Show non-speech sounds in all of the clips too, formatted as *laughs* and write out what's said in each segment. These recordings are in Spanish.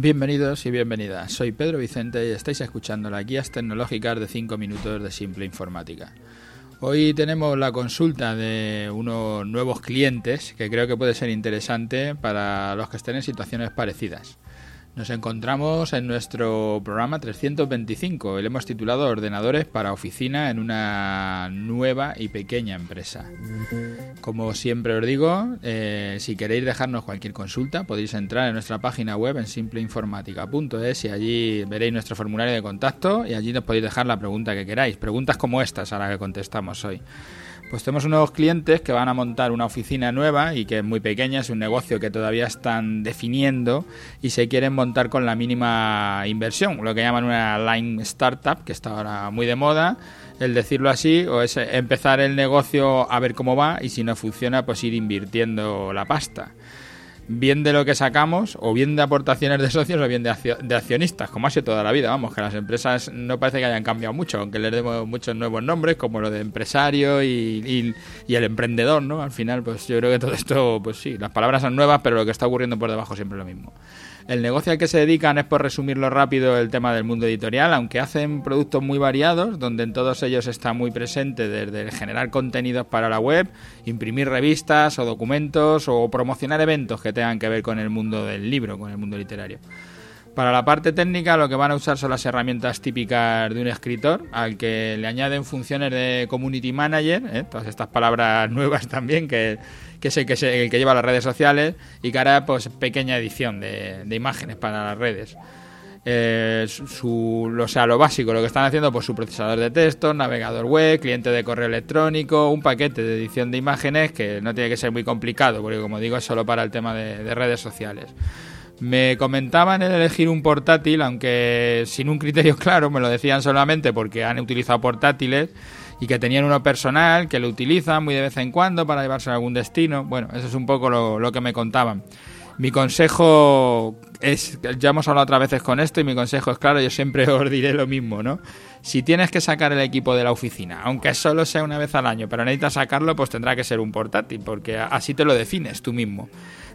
Bienvenidos y bienvenidas. Soy Pedro Vicente y estáis escuchando las guías tecnológicas de 5 minutos de Simple Informática. Hoy tenemos la consulta de unos nuevos clientes que creo que puede ser interesante para los que estén en situaciones parecidas. Nos encontramos en nuestro programa 325, le hemos titulado Ordenadores para oficina en una nueva y pequeña empresa. Como siempre os digo, eh, si queréis dejarnos cualquier consulta, podéis entrar en nuestra página web en simpleinformática.es y allí veréis nuestro formulario de contacto y allí nos podéis dejar la pregunta que queráis. Preguntas como estas a las que contestamos hoy. Pues tenemos unos clientes que van a montar una oficina nueva y que es muy pequeña, es un negocio que todavía están definiendo y se quieren montar con la mínima inversión, lo que llaman una line startup, que está ahora muy de moda, el decirlo así, o es empezar el negocio a ver cómo va y si no funciona, pues ir invirtiendo la pasta bien de lo que sacamos, o bien de aportaciones de socios, o bien de, accionistas, como ha sido toda la vida. Vamos, que las empresas no parece que hayan cambiado mucho, aunque les demos muchos nuevos nombres, como lo de empresario y, y, el emprendedor, ¿no? Al final, pues yo creo que todo esto, pues sí, las palabras son nuevas, pero lo que está ocurriendo por debajo siempre es lo mismo. El negocio al que se dedican es, por resumirlo rápido, el tema del mundo editorial, aunque hacen productos muy variados, donde en todos ellos está muy presente desde generar contenidos para la web, imprimir revistas o documentos o promocionar eventos que tengan que ver con el mundo del libro, con el mundo literario. Para la parte técnica lo que van a usar son las herramientas típicas de un escritor, al que le añaden funciones de community manager, ¿eh? todas estas palabras *laughs* nuevas también que que es el que, el que lleva las redes sociales y que hará pues pequeña edición de, imágenes para las redes. Eh, su, o sea, lo básico, lo que están haciendo, pues su procesador de texto, navegador web, cliente de correo electrónico, un paquete de edición de imágenes que no tiene que ser muy complicado, porque como digo es solo para el tema de redes sociales. Me comentaban el elegir un portátil, aunque sin un criterio *laughs* claro, me lo decían solamente porque han utilizado portátiles y que tenían uno personal que lo utilizan muy de vez en cuando para llevarse a algún destino. Bueno, eso es un poco lo, que me contaban. Mi consejo es, ya hemos hablado otras veces con esto y mi consejo es claro, yo siempre *laughs* os diré lo mismo, ¿no? Si tienes que sacar el equipo de la oficina, aunque solo sea una vez al año, pero necesitas sacarlo, pues tendrá que ser un portátil, porque así te lo defines tú mismo.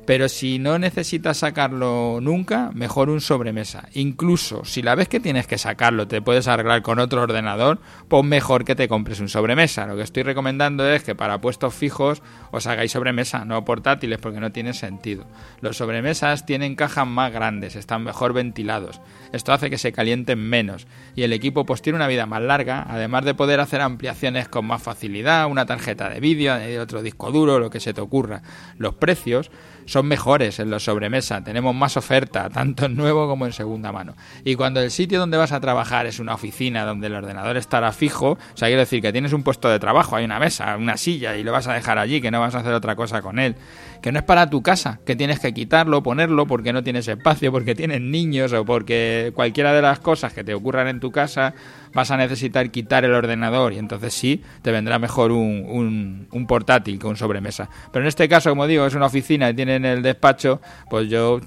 Pero si no necesitas sacarlo nunca, mejor un sobremesa. Incluso si la vez que tienes que sacarlo te puedes arreglar con otro ordenador, pues mejor que te compres un sobremesa. Lo que estoy recomendando es que para puestos fijos os hagáis sobremesa, no portátiles, porque no tiene sentido. Los sobremesas tienen cajas más grandes, están mejor ventilados. Esto hace que se calienten menos y el equipo pues tiene una vida más larga, además de poder hacer ampliaciones con más facilidad, una tarjeta de vídeo, otro disco duro, lo que se te ocurra. Los precios son mejores en los sobremesa, tenemos más oferta, *laughs* tanto en nuevo como en segunda mano. Y cuando el sitio donde vas a trabajar es una oficina donde el ordenador estará fijo, o sea, quiero decir que tienes un puesto de trabajo, hay una mesa, una silla y lo vas a dejar allí, que no vas a hacer otra cosa con él, que no es para tu casa, que tienes que quitarlo, ponerlo porque no tienes espacio, porque tienes niños o porque cualquiera de las cosas que te ocurran en tu casa vas a necesitar quitar el ordenador y entonces sí, te vendrá mejor un, un, portátil que un sobremesa. Pero en este caso, como digo, es una oficina y tienen el despacho, pues yo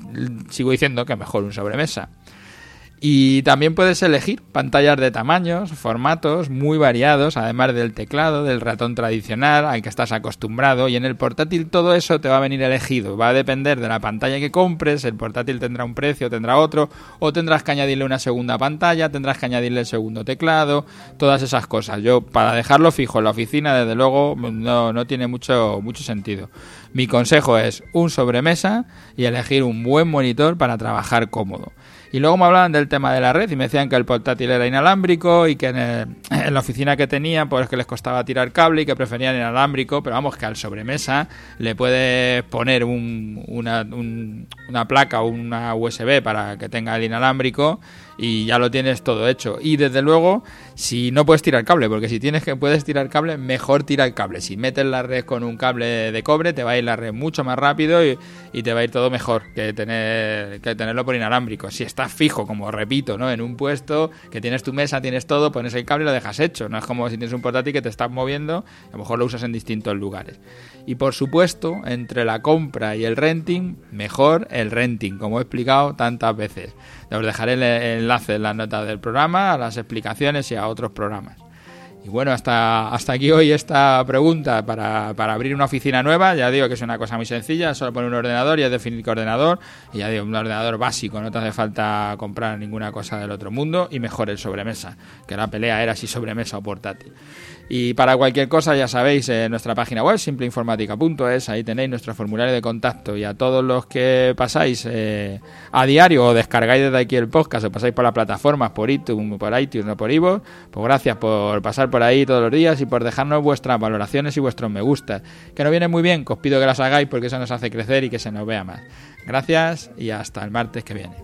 sigo diciendo que mejor un sobremesa. Y también puedes elegir pantallas de tamaños, formatos muy variados, además del teclado, del ratón tradicional al que estás acostumbrado. Y en el portátil todo eso te va a venir elegido. Va a depender de la pantalla que compres. El portátil tendrá un precio, tendrá otro. O tendrás que añadirle una segunda pantalla, tendrás que añadirle el segundo teclado. Todas esas cosas. Yo, para dejarlo fijo en la oficina, desde luego, no, no tiene mucho, mucho sentido. Mi consejo es un sobremesa y elegir un buen monitor para trabajar cómodo. Y luego me hablaban del tema de la red y me decían que el portátil era inalámbrico y que en, la oficina que tenía pues que les costaba tirar cable y que preferían inalámbrico, pero vamos que al sobremesa le puedes poner una, una placa o una USB para que tenga el inalámbrico y ya lo tienes todo hecho. Y desde luego, si no puedes tirar cable, porque si tienes que puedes tirar cable, mejor tira el cable. Si metes la red con un cable de cobre, te va a ir la red mucho más rápido y, te va a ir todo mejor que tener que tenerlo por inalámbrico. Si estás fijo, como repito, ¿no? En un puesto, que tienes tu mesa, tienes todo, pones el cable y lo dejas hecho. No es como si tienes un portátil que te estás moviendo, a lo mejor lo usas en distintos lugares. Y por supuesto, entre la compra y el renting, mejor el renting, como he explicado tantas veces. Os dejaré el enlace en las notas del programa, a las explicaciones y a otros programas. Y bueno, hasta, hasta aquí hoy esta pregunta para, para abrir una oficina nueva. Ya digo que es una cosa muy sencilla, solo poner un ordenador y es definir qué ordenador. Y ya digo, un ordenador básico, no te hace falta comprar ninguna cosa del otro mundo. Y mejor el sobremesa, que la pelea era si sobremesa o portátil. Y para cualquier cosa, ya sabéis, en nuestra página web, simpleinformática.es, ahí tenéis nuestro formulario de contacto. Y a todos los que pasáis eh, a diario o descargáis desde aquí el podcast o pasáis por las plataformas, por iTunes, por iTunes o por Ivo, pues gracias por pasar por ahí todos los días y por dejarnos vuestras valoraciones y vuestros me gusta. Que nos viene muy bien, que os pido que las hagáis porque eso nos hace crecer y que se nos vea más. Gracias y hasta el martes que viene.